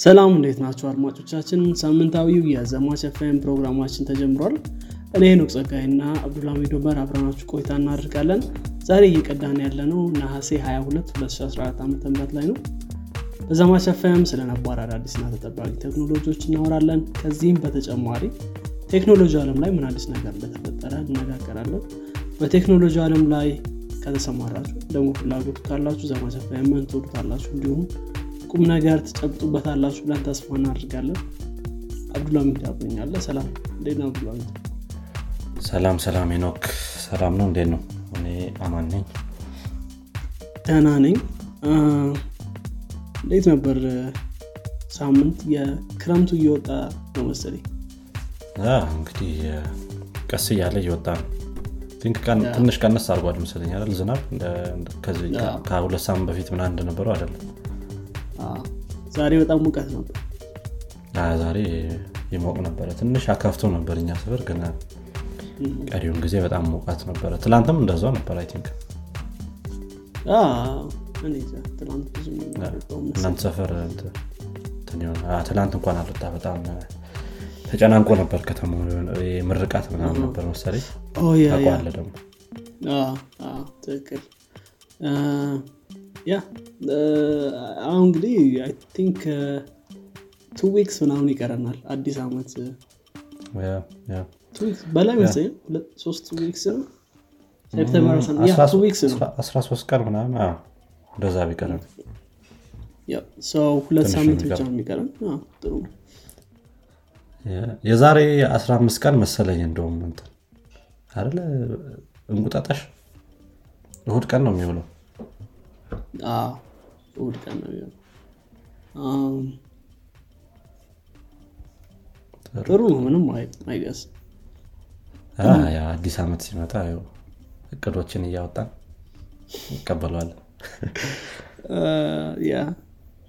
ሰላም እንዴት ናቸው አድማጮቻችን? ሳምንታዊው የዘማች ኤፍኤም ፕሮግራማችን ተጀምሯል። እኔ ሄኖክ ጸጋይና አብዱልሚድ በር አብረናችሁ ቆይታ እናደርጋለን። ዛሬ እየቀዳን ያለነው ነሐሴ 22 2014 ዓ ም ላይ ነው። በዘማች ኤፍኤም ስለ ነባር አዳዲስና ተጠባቂ ቴክኖሎጂዎች እናወራለን። ከዚህም በተጨማሪ ቴክኖሎጂ ዓለም ላይ ምን አዲስ ነገር እንደተፈጠረ እነጋገራለን በቴክኖሎጂ ዓለም ላይ ከተሰማራችሁ ደግሞ ፍላጎቱ ካላችሁ ዘማች ኤፍኤምን ትወዱታላችሁ። እንዲሁም ቁም ነገር ትጨብጡበታላችሁ ብለን ተስፋ እናደርጋለን። አብዱልሚድ ያገኛለ ሰላም እንዴት ነው አብዱልሚድ ሰላም ሰላም ሄኖክ። ሰላም ነው? እንዴት ነው? እኔ አማን ነኝ። ደህና ነኝ። እንዴት ነበር ሳምንት? የክረምቱ እየወጣ ነው መሰለኝ። እንግዲህ ቀስ እያለ እየወጣ ነው። ትንሽ ቀነስ አድርጓል መሰለኝ አይደል? ዝናብ? ከሁለት ሳምንት በፊት ምና እንደነበረው አይደለም ዛሬ በጣም ሙቀት ነበር ዛሬ ይሞቅ ነበረ። ትንሽ አካፍቶ ነበር እኛ ሰፈር ግን ቀሪውን ጊዜ በጣም ሙቀት ነበረ። ትላንትም እንደዛው ነበር I think። እናንተ ሰፈር ትላንት እንኳን አልወጣ። በጣም ተጨናንቆ ነበር ከተማ ምርቃት ምናምን ነበር መሰለኝ። ታቋለ ደግሞ። ትክክል ያ አሁን እንግዲህ I think two weeks ምናምን ይቀረናል አዲስ አመት። በላይ መሰለኝ ሶስት weeks ነው። ሶስት ቀን ምናምን እንደዛ ቢቀረን። ሁለት ሳምንት ብቻ ነው የሚቀረን። ጥሩ የዛሬ 15 ቀን መሰለኝ እንደውም እንትን። አለ እንቁጣጣሽ? እሁድ ቀን ነው የሚውለው እሁድ ቀን ነው የሚሆነው። ጥሩ ምንም አይገስ አዲስ ዓመት ሲመጣ እቅዶችን እያወጣን ይቀበለዋለን ያ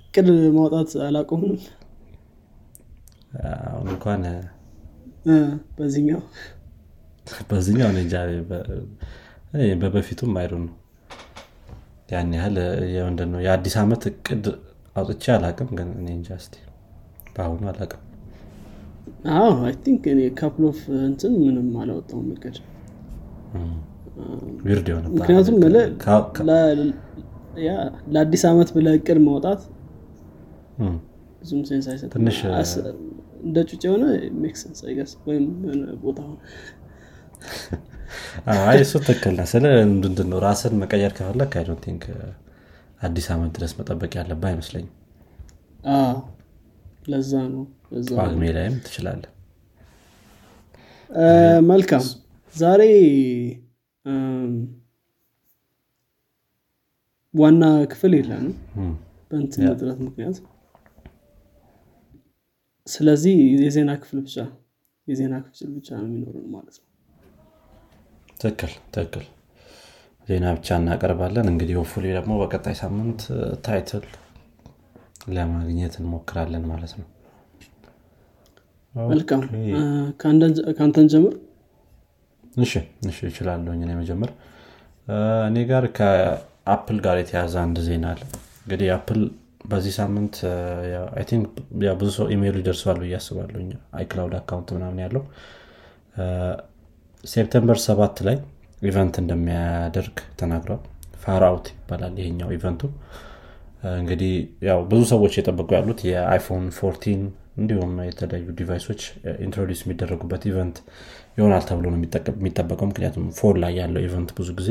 እቅድ ማውጣት አላቆምም አሁን እንኳን በዚህኛው? በዚህኛው በበፊቱም አይዱ ነው ያን ያህል ምንድነው የአዲስ ዓመት እቅድ አውጥቼ አላቅም ግን እኔ እንጃ ስ በአሁኑ አላቅም አይ ቲንክ እኔ ካፕል ኦፍ እንትን ምንም አላወጣውም እቅድ። ዊርድ የሆነ ምክንያቱም ለአዲስ ዓመት ብለ እቅድ ማውጣት ብዙም sense አይሰጥም። ትንሽ እንደ ጩጭ የሆነ make I guess ወይም ቦታ እሱ ትክክል ነ ስለ ምንድን ነው? ራስን መቀየር ከፈለግ I think አዲስ ዓመት ድረስ መጠበቅ ያለባ አይመስለኝም። ለዛ ነው ጳጉሜ ላይም ትችላለ መልካም። ዛሬ ዋና ክፍል የለንም በእንትን እጥረት ምክንያት። ስለዚህ የዜና ክፍል ብቻ የዜና ክፍል ብቻ ነው የሚኖሩን ማለት ነው ትክክል ትክክል። ዜና ብቻ እናቀርባለን። እንግዲህ hopefully ደግሞ በቀጣይ ሳምንት title ለማግኘት እንሞክራለን ማለት ነው። መልካም። ከአንተን ጀምር? እሺ እሺ ይችላለሁ እኔ መጀመር እኔ ጋር ከ Apple ጋር የተያዘ አንድ ዜና አለ። እንግዲህ Apple በዚህ ሳምንት ብዙ ሰው ኢሜይሉ ይደርሰዋል ብዬ አስባለሁ። iCloud account ምናምን ያለው September ሰባት ላይ event እንደሚያደርግ ተናግሯል። Far Out ይባላል ይሄኛው event ኡ። እንግዲህ ያው ብዙ ሰዎች የጠበቁ ያሉት የ iPhone fourteen እንዲሁም የተለያዩ device ኦች introduce የሚደረጉበት event ይሆናል ተብሎ ነው የሚጠበቀው። ምክንያቱም phone ላይ ያለው event ብዙ ጊዜ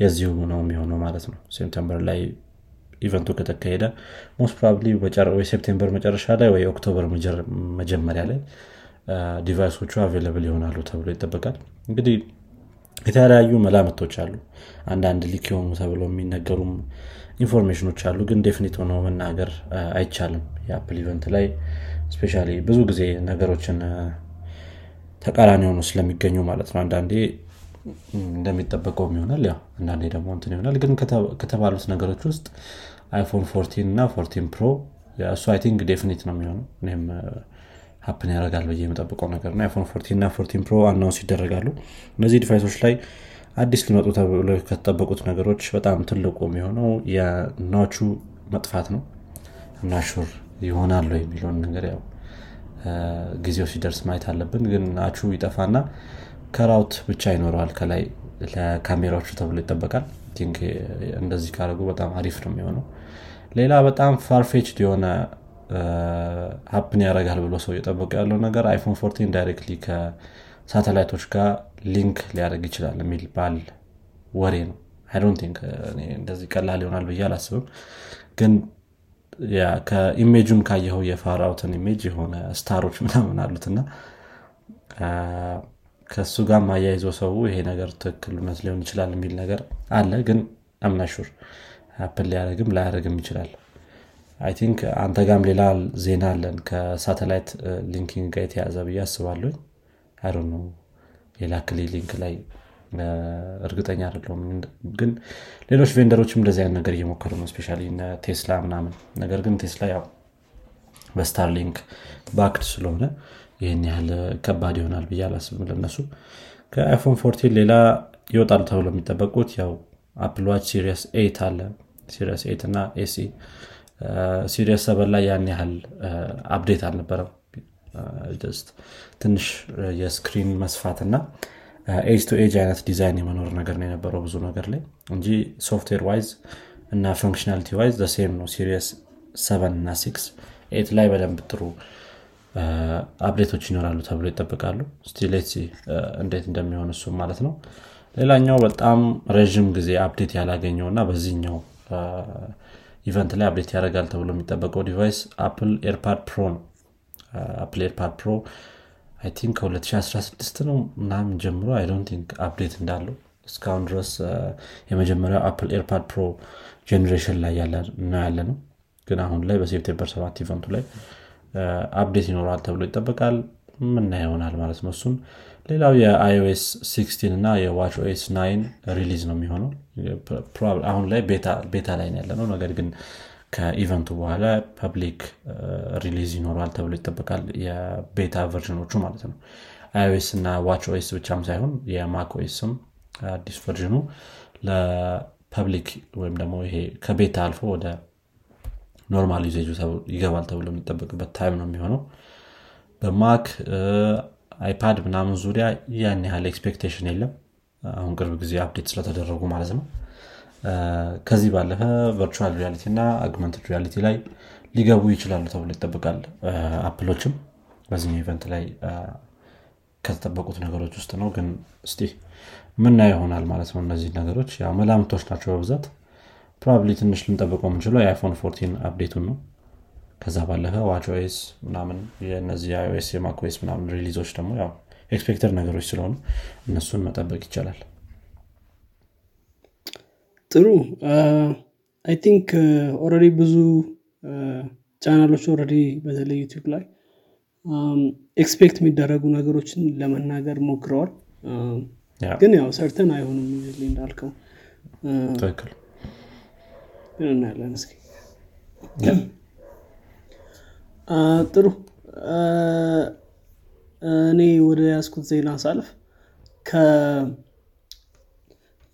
የዚሁ ነው የሚሆነው ማለት ነው። September ላይ event ኡ ከተካሄደ most probably ወይ September መጨረሻ ላይ ወይ October መጀመሪያ ላይ device ኦቹ available ይሆናሉ ተብሎ ይጠበቃል። እንግዲህ የተለያዩ መላምቶች አሉ። አንዳንድ leak የሆኑ ተብሎ የሚነገሩም information ኦች አሉ ግን definite ሆነው መናገር አይቻልም። የ Apple event ላይ especially ብዙ ጊዜ ነገሮችን ተቃራኒ ሆኑ ስለሚገኙ ማለት ነው። አንዳንዴ እንደሚጠበቀውም ይሆናል። ያው አንዳንዴ ደግሞ እንትን ይሆናል። ግን ከተባሉት ነገሮች ውስጥ iPhone fourteen እና fourteen Pro እሱ I think definite ነው የሚሆነው happen ያደርጋል ብዬ የምጠብቀው ነገር ነው። iPhone fourteen እና fourteen Pro announce ይደረጋሉ። እነዚህ device ኦች ላይ አዲስ ሊመጡ ተብሎ ከተጠበቁት ነገሮች በጣም ትልቁ የሚሆነው የናቹ መጥፋት ነው። እና sure ይሆናሉ የሚለውን ነገር ያው ጊዜው ሲደርስ ማየት አለብን። ግን አቹ ይጠፋና cutout ብቻ ይኖረዋል ከላይ ለካሜራዎቹ ተብሎ ይጠበቃል። እንደዚህ ካደረጉ በጣም አሪፍ ነው የሚሆነው። ሌላ በጣም far-fetched የሆነ happen ያደርጋል ብሎ ሰው እየጠበቁ ያለው ነገር iPhone 14 directly ከሳተላይቶች ጋር link ሊያደርግ ይችላል የሚል ባል ወሬ ነው። I don't think እንደዚህ ቀላል ይሆናል ብዬ አላስብም። ግን ከ image ኡም ካየኸው የ Far Out ን image የሆነ star ኦች ምናምን አሉት እና ከእሱ ጋር ማያይዞ ሰው ይሄ ነገር ትክክልነት ሊሆን ይችላል የሚል ነገር አለ። ግን I'm not sure Apple ሊያደረግም ላያደረግም ይችላል I think አንተ ጋም ሌላ ዜና አለን ከሳተላይት linking ጋር የተያዘ ብዬ አስባለሁ አይ ነው ሌላ ክሊ ሊንክ ላይ እርግጠኛ አይደለሁም። ግን ሌሎች ቬንደሮችም እንደዚህ አይነት ነገር እየሞከሩ ነው ስፔሻ ቴስላ ምናምን። ነገር ግን ቴስላ ያው በስታርሊንክ ባክድ ስለሆነ ይህን ያህል ከባድ ይሆናል ብዬ አላስብም ለነሱ ከአይፎን 14 ሌላ ይወጣሉ ተብሎ የሚጠበቁት ያው አፕል ዋች ሲሪስ ኤት አለ። ሲሪስ ኤት እና ኤሲ ሲሪስ ሰበን ላይ ያን ያህል update አልነበረም። ትንሽ የ screen መስፋት እና ኤጅ ቱ ኤጅ አይነት ዲዛይን የመኖር ነገር ነው የነበረው ብዙ ነገር ላይ እንጂ software wise እና functionality wise the same ነው። series seven እና six eight ላይ በደንብ ጥሩ update ኦች ይኖራሉ ተብሎ ይጠበቃሉ። ስቲሌት እንዴት እንደሚሆን እሱ ማለት ነው። ሌላኛው በጣም ረዥም ጊዜ update ያላገኘው እና በዚህኛው event ላይ update ያደርጋል ተብሎ የሚጠበቀው device Apple AirPod Pro ነው። Apple AirPod Pro I think ከ2016 ነው ምናምን ጀምሮ I don't think update እንዳለው እስካሁን ድረስ የመጀመሪያው Apple AirPod Pro generation ላይ ነው ያለ ነው ግን አሁን ላይ በ September 7 event ኡ ላይ update ይኖረዋል ተብሎ ይጠበቃል። ምና ይሆናል ማለት ነው እሱን ሌላው የአይኦኤስ 16 እና የዋች ኦኤስ 9 release ነው የሚሆነው። አሁን ላይ beta ላይ ያለ ነው ነገር ግን ከ event ኡ በኋላ public release ይኖረዋል ተብሎ ይጠበቃል የ beta version ኦቹ ማለት ነው። አይኦኤስ እና ዋች ኦኤስ ብቻም ሳይሆን የ macOS ም አዲስ version ኑ ለ public ወይም ደግሞ ይሄ ከ beta አልፎ ወደ normal usage ኡ ይገባል ተብሎ የሚጠበቅበት time ነው የሚሆነው። በ Mac iPad ምናምን ዙሪያ ያን ያህል expectation የለም። አሁን ቅርብ ጊዜ update ስለተደረጉ ማለት ነው። ከዚህ ባለፈ virtual reality እና augmented reality ላይ ሊገቡ ይችላሉ ተብሎ ይጠበቃል። Apple ኦችም በዚህኛው event ላይ ከተጠበቁት ነገሮች ውስጥ ነው። ግን እስቲ ምና ይሆናል ማለት ነው እነዚህ ነገሮች። መላምቶች ናቸው በብዛት። probably ትንሽ ልንጠብቀው የምንችለው የ iPhone 14 update ኡን ነው ከዛ ባለፈ watchOS ምናምን የነዚህ iOS የ macOS ምናምን release ኦች ደግሞ ያው expected ነገሮች ስለሆኑ እነሱን መጠበቅ ይቻላል። ጥሩ። I think already ብዙ channel ኦች already በተለይ YouTube ላይ expect የሚደረጉ ነገሮችን ለመናገር ሞክረዋል። ግን ያው ሰርተን አይሆንም እንዳልከው። ትክክል። ግን እናያለን እስኪ ጥሩ። እኔ ወደ ያስኩት ዜና ሳልፍ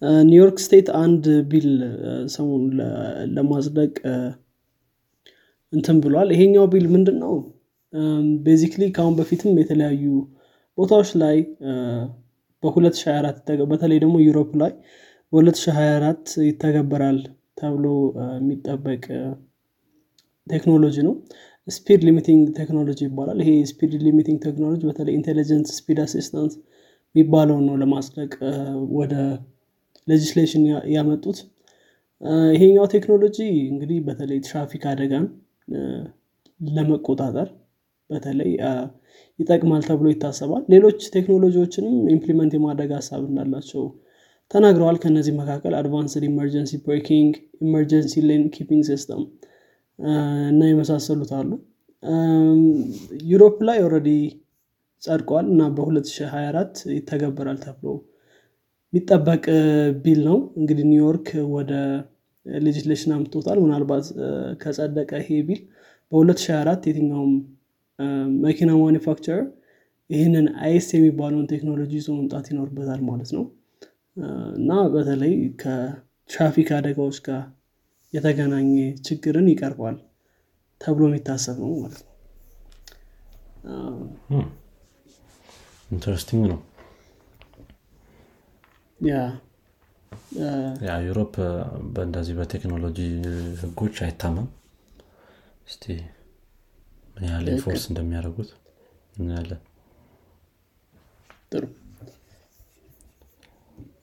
ከኒውዮርክ ስቴት አንድ ቢል ሰሞኑ ለማጽደቅ እንትን ብሏል። ይሄኛው ቢል ምንድን ነው ቤዚክሊ ከአሁን በፊትም የተለያዩ ቦታዎች ላይ በ2024 በተለይ ደግሞ Europe ላይ በ2024 ይተገበራል ተብሎ የሚጠበቅ ቴክኖሎጂ ነው speed limiting technology ይባላል። ይሄ speed limiting technology በተለይ intelligent speed assistance የሚባለውን ነው ለማጽደቅ ወደ legislation ያመጡት። ይሄኛው ቴክኖሎጂ እንግዲህ በተለይ ትራፊክ አደጋን ለመቆጣጠር በተለይ ይጠቅማል ተብሎ ይታሰባል። ሌሎች ቴክኖሎጂዎችንም implement የማድረግ ሀሳብ እንዳላቸው ተናግረዋል። ከነዚህ መካከል advanced emergency braking emergency lane keeping system እና የመሳሰሉት አሉ። Europe ላይ already ጸድቋል እና በ2024 ይተገበራል ተብሎ የሚጠበቅ bill ነው። እንግዲህ ኒውዮርክ ወደ legislation አምጥቶታል። ምናልባት ከጸደቀ ይሄ bill በ2024 የትኛውም መኪና manufacturer ይህንን ISA የሚባለውን ቴክኖሎጂ ይዞ መምጣት ይኖርበታል ማለት ነው። እና በተለይ ከትራፊክ አደጋዎች ጋር የተገናኘ ችግርን ይቀርፋል ተብሎ የሚታሰብ ነው ማለት ነው። interesting ነው። ያ Europe በእንደዚህ በቴክኖሎጂ ህጎች አይታማም። እስቲ ምን ያህል enforce እንደሚያደርጉት እናያለን። ጥሩ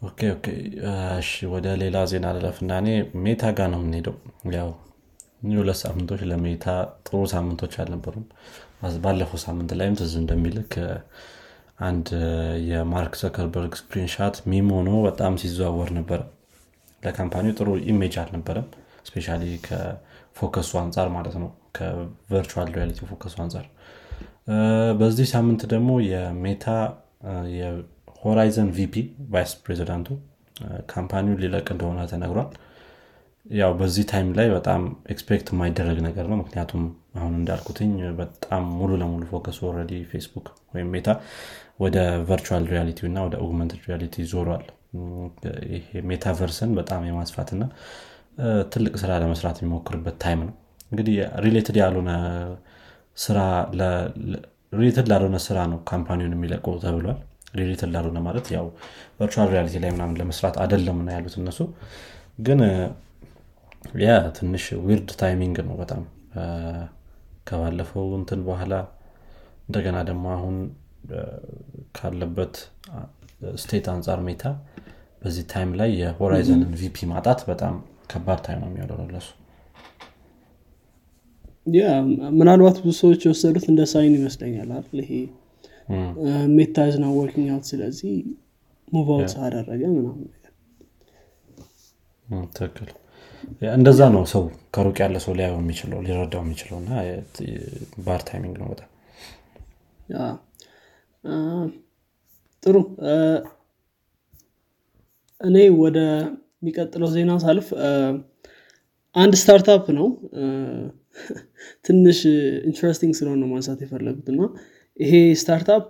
okay okay። ወደ ሌላ ዜና ልለፍና እኔ Meta ጋር ነው የምንሄደው። ያው ሁለት ሳምንቶች ለ Meta ጥሩ ሳምንቶች አልነበሩም። ባለፈው ሳምንት ላይም ትዝ እንደሚልክ አንድ የማርክ ዘከርበርግ screenshot meme ሆኖ በጣም ሲዘዋወር ነበረ ለ company ው ጥሩ image አልነበረም። especially ከ focus ኡ አንጻር ማለት ነው ከ virtual reality focus ኡ አንጻር በዚህ ሳምንት ደግሞ የሜታ የሆራይዘን ቪፒ ቫይስ ፕሬዚዳንቱ ካምፓኒውን ሊለቅ እንደሆነ ተነግሯል። ያው በዚህ time ላይ በጣም expect የማይደረግ ነገር ነው። ምክንያቱም አሁን እንዳልኩት በጣም ሙሉ ለሙሉ focus ኡ already Facebook ወይም Meta ወደ virtual reality እና ወደ augmented reality ዞሯል። ይሄ metaverse ን በጣም የማስፋትና ትልቅ ስራ ለመስራት የሚሞክርበት time ነው። እንግዲህ related ያልሆነ ስራ related ላልሆነ ስራ ነው company ውን የሚለቀው ተብሏል related ላልሆነ ማለት ያው virtual reality ላይ ምናምን ለመስራት አደለም ነው ያሉት እነሱ። ግን ያ ትንሽ weird timing ነው በጣም። ከባለፈው እንትን በኋላ እንደገና ደግሞ አሁን ካለበት state አንጻር Meta በዚህ time ላይ የ Horizon ን VP ማጣት በጣም ከባድ time ነው የሚሆነው ለሱ ያ ምናልባት ብዙ ሰዎች የወሰዱት እንደ sign ይመስለኛል ይሄ Meta isn't working out ስለዚህ move out አደረገ ምናምን ነገር። ትክክል። እንደዛ ነው ሰው ከሩቅ ያለ ሰው ሊያየው የሚችለው ሊረዳው የሚችለው እና bad timing ነው በጣም። ጥሩ። እኔ ወደ የሚቀጥለው ዜና ሳልፍ አንድ startup ነው። ትንሽ interesting ስለሆነ ማንሳት የፈለኩት እና ይሄ startup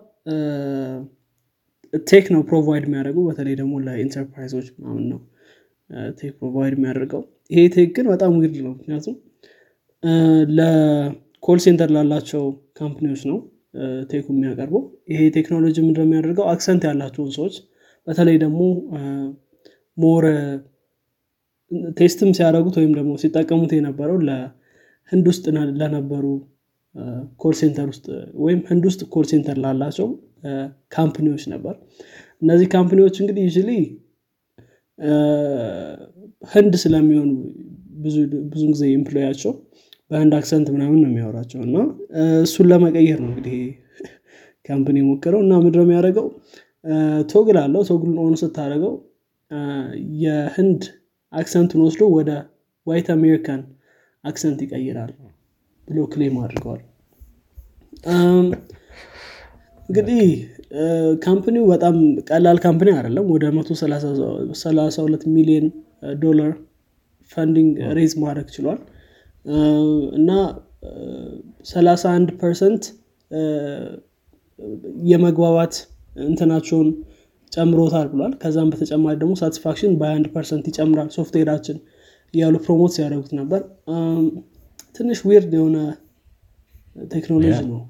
tech ነው provide የሚያደርገው በተለይ ደግሞ ለኢንተርፕራይዞች ምናምን ነው። tech provide የሚያደርገው ይሄ tech ግን በጣም ውድ ነው። ምክንያቱም ለ call center ላላቸው company ዎች ነው tech ኡ የሚያቀርበው። ይሄ ቴክኖሎጂ ምንድነው የሚያደርገው? accent ያላቸውን ሰዎች በተለይ ደግሞ more test ም ሲያደረጉት ወይም ደግሞ ሲጠቀሙት የነበረው ለህንድ ውስጥ ለነበሩ call center ውስጥ ወይም ህንድ ውስጥ call center ላላቸው company ዎች ነበር። እነዚህ company ዎች እንግዲህ usually ህንድ ስለሚሆኑ ብዙ ጊዜ employee ያቸው በህንድ accent ምናምን ነው የሚያወራቸው እና እሱን ለመቀየር ነው እንግዲህ company የሞከረው እና ምንድነው የሚያደርገው? toggle አለው። toggle on ስታደረገው የህንድ accent ኡን ወስዶ ወደ white American accent ይቀይራል ብሎ claim አድርገዋል እንግዲህ company ው በጣም ቀላል company አይደለም። ወደ 132 ሚሊዮን ዶላር funding raise ማድረግ ችሏል። እና 31 percent የመግባባት እንትናቸውን ጨምሮታል ብሏል። ከዛም በተጨማሪ ደግሞ satisfaction በ21 percent ይጨምራል ሶፍትዌራችን እያሉ promote ሲያደርጉት ነበር። ትንሽ weird የሆነ ቴክኖሎጂ ነው።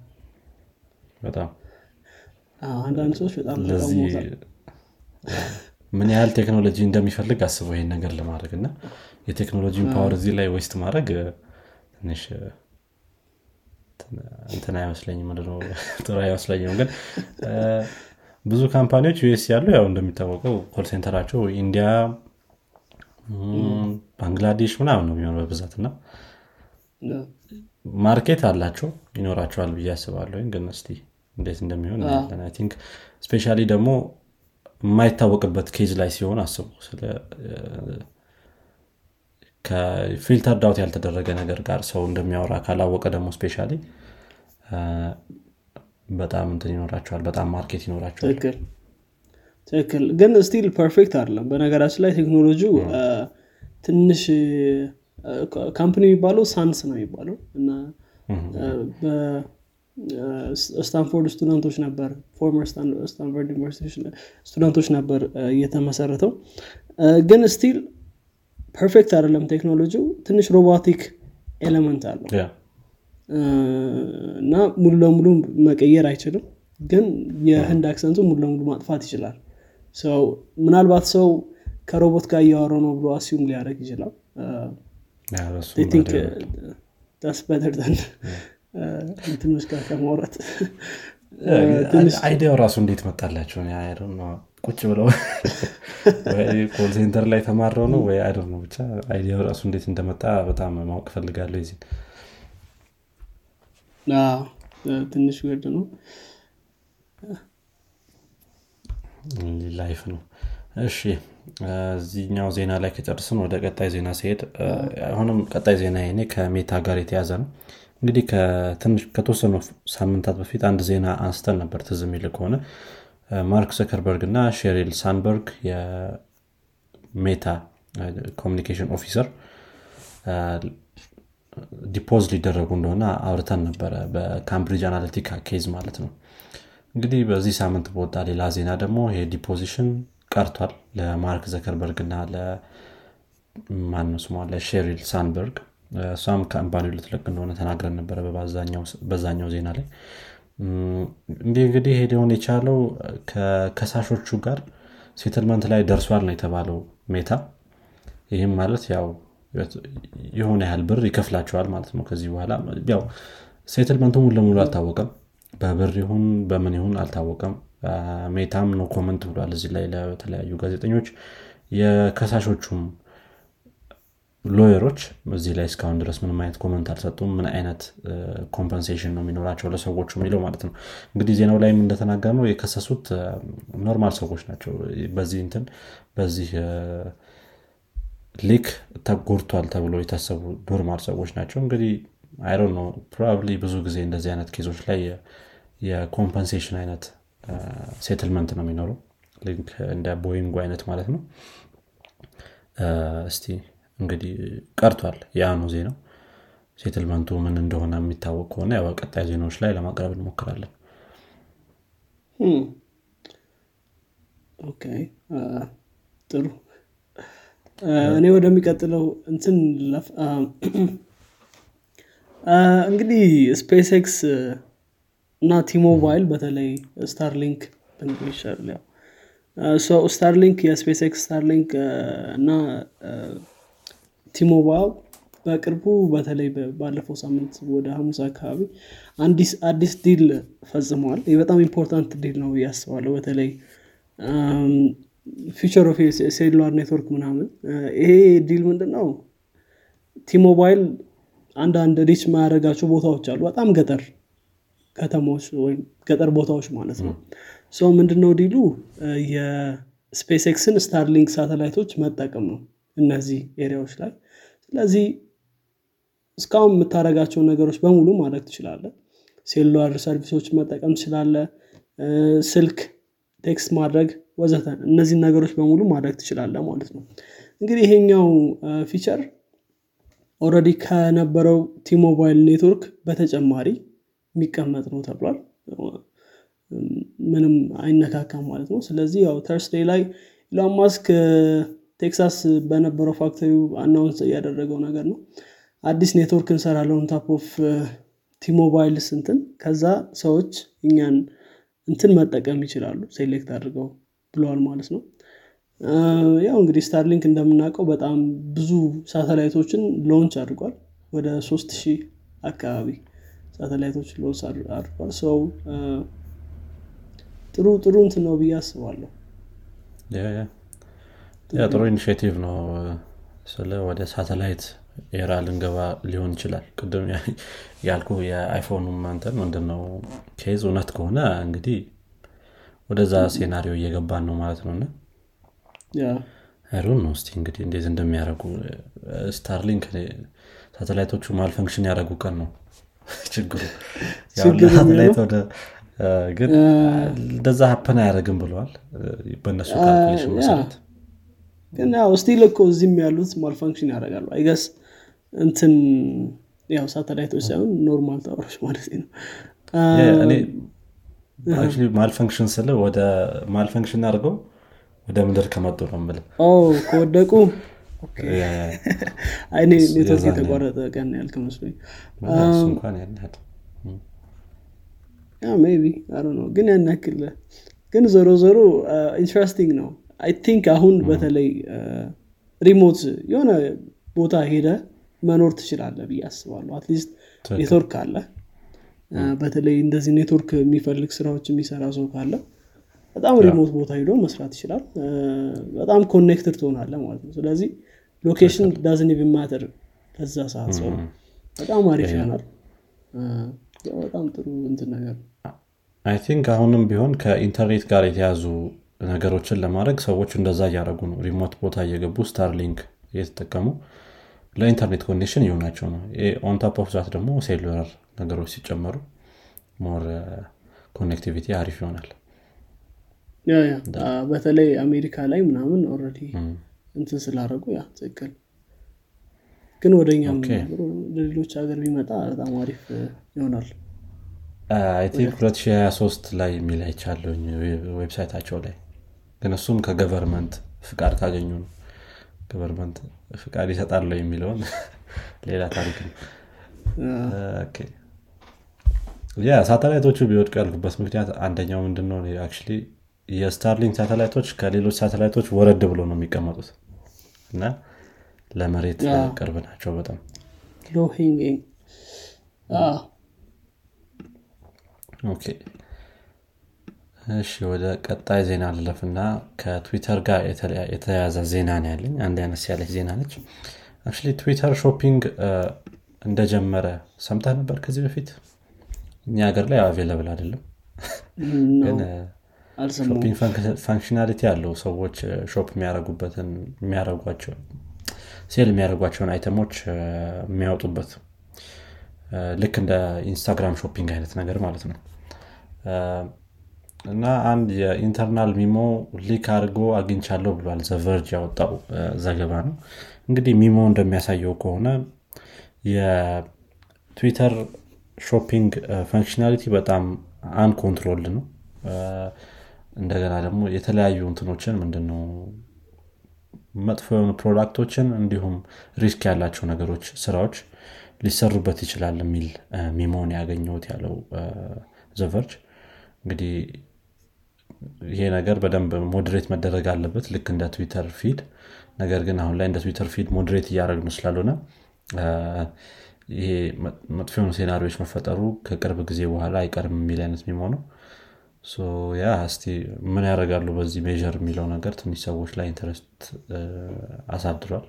በጣም አንዳንድ ሰዎች በጣም ምን ያህል ቴክኖሎጂ እንደሚፈልግ አስበው ይሄን ነገር ለማድረግ እና የቴክኖሎጂን power እዚህ ላይ waste ማድረግ ትንሽ እንትን አይመስለኝም ምንድነው ጥሩ አይመስለኝም። ግን ብዙ company ዎች US ያሉ ያው እንደሚታወቀው call center ኣቸው ኢንዲያ ባንግላዴሽ ምናምን ነው የሚሆነው በብዛት እና market አላቸው ይኖራቸዋል ብዬ አስባለሁ ግን እስቲ እንዴት እንደሚሆን think especially ደግሞ የማይታወቅበት case ላይ ሲሆን አስቡ ከ filtered out ያልተደረገ ነገር ጋር ሰው እንደሚያወራ ካላወቀ ደግሞ especially በጣም እንትን ይኖራቸዋል በጣም market ይኖራቸዋል። ትክክል ግን still perfect አይደለም። በነገራችን ላይ ቴክኖሎጂ ትንሽ company ው የሚባለው Sanas ነው የሚባለው እና ስታንፎርድ student ኦች ነበር former ስታንፎርድ ዩኒቨርሲቲ student ኦች ነበር የተመሰረተው ግን still perfect አይደለም ቴክኖሎጂው ትንሽ robotic element አለው። እና ሙሉ ለሙሉ መቀየር አይችልም ግን የህንድ accent ኡ ሙሉ ለሙሉ ማጥፋት ይችላል። ሰው ምናልባት ሰው ከሮቦት ጋር እያወራው ነው ብሎ assume ሊያደርግ ይችላል ስ በተር እንትኖች ጋር ከማውራት idea ው ራሱ እንዴት መጣላቸው ቁጭ ብለው call center ላይ ተማረው ነው ወይ አይ ነው ብቻ idea ው ራሱ እንዴት እንደመጣ በጣም ማወቅ ፈልጋለሁ ዚህ ትንሽ weird ነው life ነው እሺ እዚህኛው ዜና ላይ ከጨርስን ወደ ቀጣይ ዜና ሲሄድ አሁንም ቀጣይ ዜና ኔ ከሜታ ጋር የተያዘ ነው። እንግዲህ ከተወሰኑ ሳምንታት በፊት አንድ ዜና አንስተን ነበር ትዝ የሚል ከሆነ ማርክ ዘከርበርግ እና ሼሪል ሳንድበርግ የሜታ communication officer depose ሊደረጉ እንደሆነ አውርተን ነበረ በካምብሪጅ አናሊቲካ case ማለት ነው። እንግዲህ በዚህ ሳምንት በወጣ ሌላ ዜና ደግሞ ይሄ deposition ቀርቷል ለማርክ ዘከርበርግ እና ለማነው ለሼሪል ሳንድበርግ። እሷም company ው ልትለቅ እንደሆነ ተናግረን ነበረ በዛኛው ዜና ላይ። እንዲህ እንግዲህ ሊሆን የቻለው ከከሳሾቹ ጋር settlement ላይ ደርሷል ነው የተባለው ሜታ። ይህም ማለት ያው የሆነ ያህል ብር ይከፍላቸዋል ማለት ነው ከዚህ በኋላ። ያው settlement ኡ ሙሉ ለሙሉ አልታወቀም። በብር ይሁን በምን ይሁን አልታወቀም ሜታም no comment ብሏል እዚህ ላይ ለተለያዩ ጋዜጠኞች። የከሳሾቹም lawyer ኦች እዚህ ላይ እስካሁን ድረስ ምንም አይነት comment አልሰጡም። ምን አይነት compensation ነው የሚኖራቸው ለሰዎቹ የሚለው ማለት ነው። እንግዲህ ዜናው ላይም እንደተናገርነው የከሰሱት normal ሰዎች ናቸው። በዚህ እንትን በዚህ leak ተጎድቷል ተብሎ የታሰቡ normal ሰዎች ናቸው። እንግዲህ አይሮ ነው probably ብዙ ጊዜ እንደዚህ አይነት case ኦች ላይ የ compensation አይነት settlement ነው የሚኖረው። እንደ ቦይንጉ አይነት ማለት ነው። እስቲ እንግዲህ ቀርቷል። የአኑ ዜናው። settlement ኡ ምን እንደሆነ የሚታወቅ ከሆነ ያው ቀጣይ ዜናዎች ላይ ለማቅረብ እንሞክራለን። ጥሩ። እኔ ወደሚቀጥለው እንትን እንግዲህ ስፔስ ኤክስ እና ቲሞባይል በተለይ ስታርሊንክ በ English ስታርሊንክ የስፔስ ኤክስ ስታርሊንክ እና ቲሞባይል በቅርቡ በተለይ ባለፈው ሳምንት ወደ ሐሙስ አካባቢ አዲስ deal ፈጽመዋል ይህ በጣም important deal ነው ያስባለሁ በተለይ future of cellular network ምናምን ይሄ deal ምንድን ነው ቲሞባይል አንዳንድ reach ማያደረጋቸው ቦታዎች አሉ። በጣም ገጠር ከተሞች ወይም ገጠር ቦታዎች ማለት ነው። ሰው ምንድነው deal ኡ? የስፔስ ኤክስን ስታርሊንክ ሳተላይቶች መጠቀም ነው እነዚህ area ዎች ላይ። ስለዚህ እስካሁን የምታደረጋቸው ነገሮች በሙሉ ማድረግ ትችላለ cellular service ኦች መጠቀም ትችላለ ስልክ text ማድረግ ወዘተ እነዚህን ነገሮች በሙሉ ማድረግ ትችላለ ማለት ነው። እንግዲህ ይሄኛው feature already ከነበረው T-Mobile ኔትወርክ በተጨማሪ የሚቀመጥ ነው ተብሏል። ምንም አይነካካም ማለት ነው። ስለዚህ ያው Thursday ላይ ኢሎን ማስክ ቴክሳስ በነበረው factory announce ያደረገው ነገር ነው። አዲስ ኔትወርክ እንሰራለን on top of T-Mobile እንትን ከዛ ሰዎች እኛን እንትን መጠቀም ይችላሉ select አድርገው ብለዋል ማለት ነው። ያው እንግዲህ Starlink እንደምናውቀው በጣም ብዙ ሳተላይቶችን launch አድርጓል ወደ ሶስት ሺህ አካባቢ ሳተላይቶች launch አድርጓል። ሰው ጥሩ ጥሩ እንትን ነው ብዬ አስባለሁ። ጥሩ initiative ነው። ስለ ወደ ሳተላይት era ልንገባ ሊሆን ይችላል። ቅድም ያልኩ የ iPhone ኑ እንትን ምንድነው case እውነት ከሆነ እንግዲህ ወደዛ scenario እየገባን ነው ማለት ነው። አይሮን ነው እስቲ እንግዲህ እንዴት እንደሚያደረጉ Starlink ሳተላይቶቹ malfunction ያደረጉ ቀን ነው ችግሩ ወደ ግን እንደዛ happen አያደረግም ብለዋል በእነሱ calculation መሰረት። ግን ያው still እኮ እዚህም ያሉት malfunction ያደርጋሉ። I guess እንትን ያው ሳተላይቶች ሳይሆን normal tower ኦች ማለት ነው። malfunction ስል ወደ malfunction አድርገው ወደ ምድር ከመጡ ነው ምል ከወደቁ አይኔ ኔትወርክ የተቋረጠ ቀን ያልክ መስሎኝ። ነው ግን ያን ያክል ግን ዞሮ ዞሮ interesting ነው። I think አሁን በተለይ remote የሆነ ቦታ ሄደህ መኖር ትችላለህ ብዬ አስባለሁ። at least ኔትወርክ አለ። በተለይ እንደዚህ ኔትወርክ የሚፈልግ ስራዎች የሚሰራ ሰው ካለ በጣም remote ቦታ ሄዶ መስራት ይችላል። በጣም connected ትሆናለህ ማለት ነው። ስለዚህ location doesn't matter ከዛ ሰዓት ሰው በጣም አሪፍ ይሆናል። በጣም ጥሩ እንትን ነገር። I think አሁንም ቢሆን ከኢንተርኔት ጋር የተያዙ ነገሮችን ለማድረግ ሰዎች እንደዛ እያደረጉ ነው። remote ቦታ እየገቡ Starlink እየተጠቀሙ ለኢንተርኔት connection እየሆናቸው ነው። on top of that ደግሞ cellular ነገሮች ሲጨመሩ more connectivity አሪፍ ይሆናል። በተለይ አሜሪካ ላይ ምናምን already እንትን ስላደረጉ yeah ትክክል። ግን ወደ እኛ ሌሎች ሀገር ቢመጣ በጣም አሪፍ ይሆናል። I think 2023 ላይ የሚል አይቻለሁኝ website ኣቸው ላይ። ግን እሱም ከ government ፍቃድ ካገኙ ነው። government ፍቃድ ይሰጣል ወይ የሚለውን ሌላ ታሪክ ነው። yeah ሳተላይቶቹ ቢወድቁ ያልኩበት ምክንያት አንደኛው ምንድነው? actually የ Starlink ሳተላይቶች ከሌሎች ሳተላይቶች ወረድ ብሎ ነው የሚቀመጡት እና ለመሬት ቅርብ ናቸው በጣም። Okay። እሺ ወደ ቀጣይ ዜና ልለፍና ከትዊተር ጋር የተያያዘ ዜና ነው ያለኝ። አንድ አይነት ያለች ዜና ነች። actually Twitter shopping እንደጀመረ ሰምታ ነበር ከዚህ በፊት? እኛ ሀገር ላይ available አይደለም። ግን shopping functionality አለው ሰዎች shop የሚያደረጉበትን የሚያደረጓቸው sell የሚያደርጓቸውን item ኦች የሚያወጡበት ልክ እንደ Instagram shopping አይነት ነገር ማለት ነው። እና አንድ የ internal memo leak ተደርጎ አግኝቻለሁ ብሏል። The Verge ያወጣው ዘገባ ነው። እንግዲህ memo እንደሚያሳየው ከሆነ የ Twitter shopping functionality በጣም uncontrolled ነው እንደገና ደግሞ የተለያዩ እንትኖችን ምንድነው መጥፎ የሆኑ product ኦችን እንዲሁም risk ያላቸው ነገሮች ስራዎች ሊሰሩበት ይችላል የሚል memo ን ያገኘሁት ያለው The Verge እንግዲህ ይሄ ነገር በደንብ moderate መደረግ አለበት ልክ እንደ Twitter feed። ነገር ግን አሁን ላይ እንደ Twitter feed moderate እያደረግን ስላልሆነ ይሄ መጥፎ የሆኑ scenario ዎች መፈጠሩ ከቅርብ ጊዜ በኋላ አይቀርም የሚል አይነት memo ነው yeah እስቲ ምን ያደርጋሉ በዚህ ሜር የሚለው ነገር ትንሽ ሰዎች ላይ interest አሳድሯል።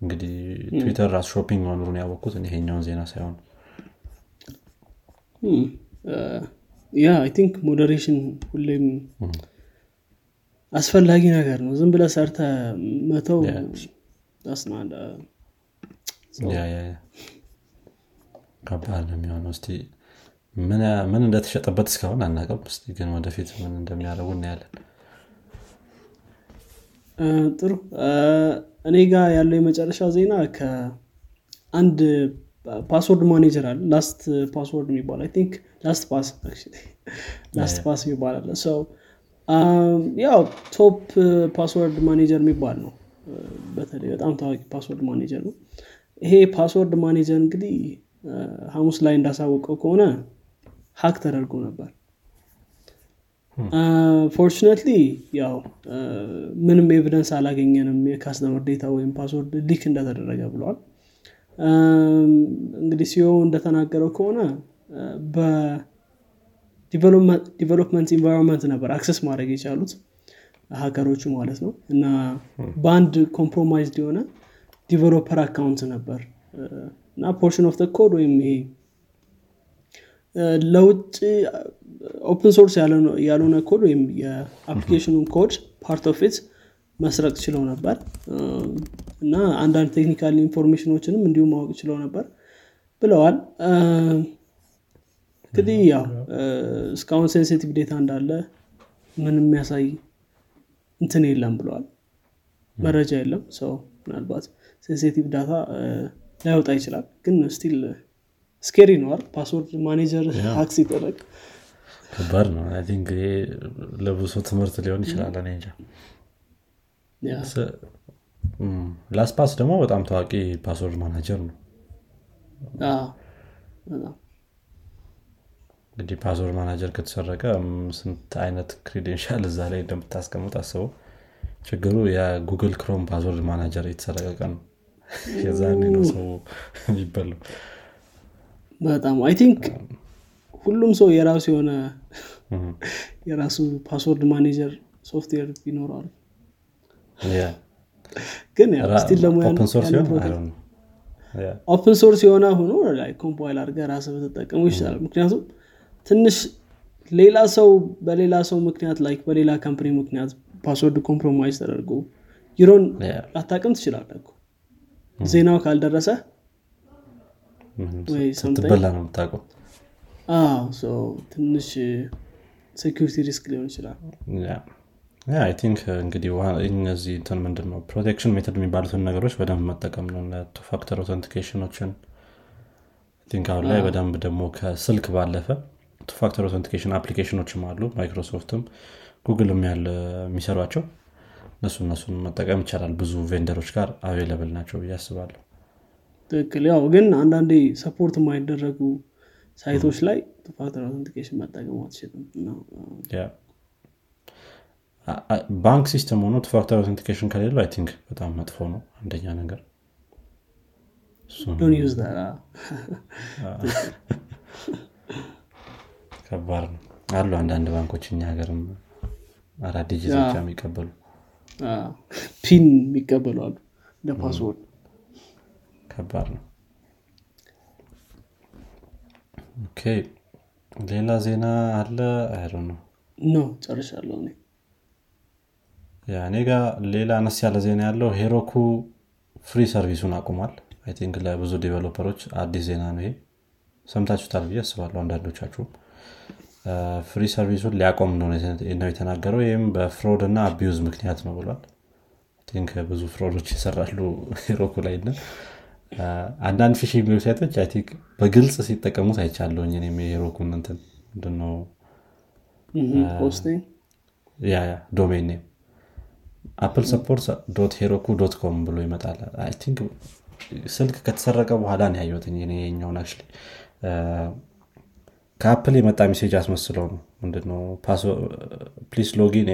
እንግዲህ ትዊተር ራሱ shopping መኖሩን ያወቅኩት ይሄኛውን ዜና ሳይሆን yeah I think moderation ሁሌም አስፈላጊ ነገር ነው። ዝም ብለህ ሰርተህ መተው ከባድ ነው የሚሆነው ምን እንደተሸጠበት እስካሁን አናቅም ስለዚህ ግን ወደፊት ምን እንደሚያደርጉ እናያለን። ጥሩ። እኔ ጋር ያለው የመጨረሻ ዜና ከአንድ password manager አለ። Last Password የሚባል I think LastPass LastPass ይባላል ሰው ያው top password manager የሚባል ነው። በተለይ በጣም ታዋቂ password manager ነው። ይሄ password manager እንግዲህ ሐሙስ ላይ እንዳሳወቀው ከሆነ hack ተደርጎ ነበር። fortunately ያው ምንም evidence አላገኘንም የ customer data ወይም password leak እንደተደረገ ብለዋል እንግዲህ CEO ው እንደተናገረው ከሆነ በ development environment ነበር access ማድረግ የቻሉት hacker ኦቹ ማለት ነው። እና በአንድ compromised የሆነ developer account ነበር። እና portion of code ወይም ይሄ ለውጭ open source ያልሆነ ኮድ ወይም የ application ኑን code part of it መስረቅ ችለው ነበር። እና አንዳንድ technical information ኖችንም እንዲሁም ማወቅ ችለው ነበር ብለዋል። እንግዲህ ያው እስካሁን sensitive data እንዳለ ምን የሚያሳይ እንትን የለም ብለዋል። መረጃ የለም። ሰው ምናልባት sensitive data ላይወጣ ይችላል። ግን still scary ነዋ password manager hack ሲደረግ ከባድ ነው። think ለእሱ ትምህርት ሊሆን ይችላል። እኔ እንጃ። LastPass ደግሞ በጣም ታዋቂ password manager ነው። እንግዲህ password manager ከተሰረቀ ስንት አይነት credential እዛ ላይ እንደምታስቀምጥ አስበው ችግሩ የ Google Chrome password manager የተሰረቀ ነው። የዛኔ ነው ሰው የሚበላው በጣም I think ሁሉም ሰው የራሱ የሆነ የራሱ password manager software ይኖረዋል። ግን still ኦፕን ሶርስ የሆነ ሆኖ ኮምፓይል አድርገህ ራስህ ብትጠቀሙ ይችላል ምክንያቱም ትንሽ ሌላ ሰው በሌላ ሰው ምክንያት ላይ በሌላ ካምፕኒ ምክንያት ፓስወርድ ኮምፕሮማይዝ ተደርጎ ዩሮን ያ። ላታቅም ትችላለህ እኮ። ዜናው ካልደረሰ? ስትበላ ነው የምታውቀው? ትንሽ ሴኪሪቲ ሪስክ ሊሆን ይችላል። አይ ቲንክ እንግዲህ ዋ- እነዚህ እንትን ምንድን ነው ፕሮቴክሽን ሜቶድ የሚባሉትን ነገሮች በደንብ መጠቀም ነው። two factor authentication ኖችን think አሁን ላይ በደንብ ደግሞ ከስልክ ባለፈ two factor authentication application ኖችም አሉ። Microsoft ም Google ም ያለ የሚሰሯቸው። እነሱ እነሱን መጠቀም ይቻላል። ብዙ vendor ኦች ጋር available ናቸው ብዬ አስባለሁ ትክክል። ያው ግን አንዳንዴ support የማይደረጉ site ኦች ላይ factor authentication መጠቀም አትችልም ባንክ system ሆኖ two factor authentication ከሌለው I think በጣም መጥፎ ነው። አንደኛ ነገር ከባድ ነው። አሉ አንዳንድ ባንኮች እኛ ሀገርም አራት digit ብቻ የሚቀበሉ። PIN የሚቀበሉ አሉ። እንደ password ከባድ ነው። okay ሌላ ዜና አለ? አይሮ ነው no። ጨርሻለሁ እኔ። እኔ ጋ ሌላ አነስ ያለ ዜና ያለው Heroku free service ኡን አቁሟል። I think ለብዙ developer ኦች አዲስ ዜና ነው ይሄ። ሰምታችሁታል ብዬ አስባለሁ አንዳንዶቻችሁም free service ኡን ሊያቆም ነው የተናገረው። ይህም በ fraud እና abuse ምክንያት ነው ብሏል። think ብዙ fraud ኦች ይሰራሉ Heroku ላይ አንዳንድ phishing website ኦች I think በግልጽ ሲጠቀሙት አይቻለሁኝ እኔም የ Heroku ን እንትን yeah yeah domain name። Apple support dot Heroku dot com ብሎ ይመጣል። I think ስልክ ከተሰረቀ በኋላ ነው ያየሁት የኛውን actually ከ Apple የመጣ message አስመስለው ነው ምንድነው? please login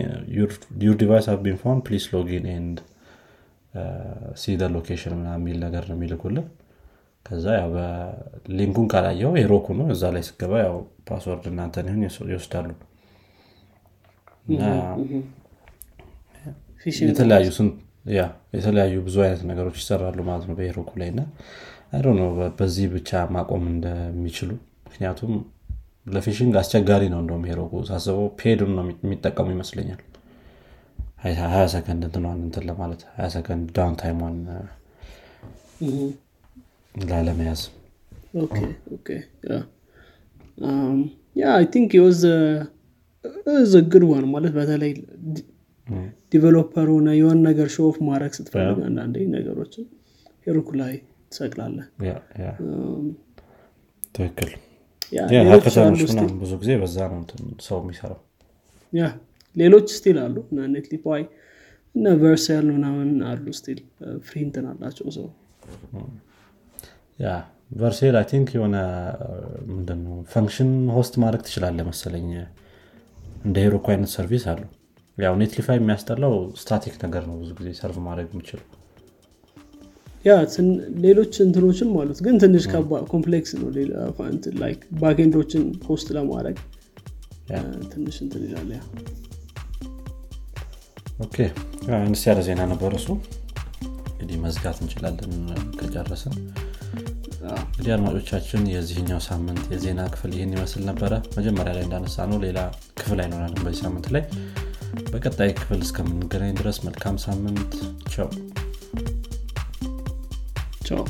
your device been found please login and see the location ምና የሚል ነገር ነው የሚልኩልን ከዛ ያው link ኡን ካየኸው የ Heroku ነው። እዛ ላይ ስገባ ያው password እና እንትን ይወስዳሉ። የተለያዩ yeah የተለያዩ ብዙ አይነት ነገሮች ይሰራሉ ማለት ነው በ Heroku ላይ። እና ነው በዚህ ብቻ ማቆም እንደሚችሉ። ምክንያቱም ለ phishing አስቸጋሪ ነው እንደውም Heroku ሳስበው ፔዱን ነው የሚጠቀሙ ይመስለኛል ሀያ ሰከንድ እንትኗን እንትን ለማለት ሀያ ሰከንድ ዳውን ታይሟን ላለመያዝ ቲንክ የወዘ ግድ ዋን ማለት በተለይ ዲቨሎፐር ሆነ የሆን ነገር ሾፍ ማድረግ ስትፈልግ አንዳንዴ ነገሮችን ሄሮኩ ላይ ትሰቅላለህ። ትክክል። ብዙ ጊዜ በዛ ነው ሰው የሚሰራው ሌሎች still አሉ እና Netlify እና Vercel ምናምን አሉ still free እንትን አላቸው ሰው። yeah Vercel I think የሆነ ምንድነው function host ማድረግ ትችላለ መሰለኝ። እንደ Heroku አይነት service አሉ። ያው Netlify የሚያስጠላው static ነገር ነው ብዙ ጊዜ serve ማድረግ የሚችለው yeah ሌሎች እንትኖችም አሉት ግን ትንሽ complex ነው like backend ኦችን host ለማድረግ ትንሽ እንትን ይላል አነስ ያለ ዜና ነበር እሱ እንግዲህ መዝጋት እንችላለን ከጨረስን። እንግዲህ አድማጮቻችን የዚህኛው ሳምንት የዜና ክፍል ይህን ይመስል ነበረ። መጀመሪያ ላይ እንዳነሳነው ሌላ ክፍል አይኖረንም በዚህ ሳምንት ላይ። በቀጣይ ክፍል እስከምንገናኝ ድረስ መልካም ሳምንት። ቸው ቻው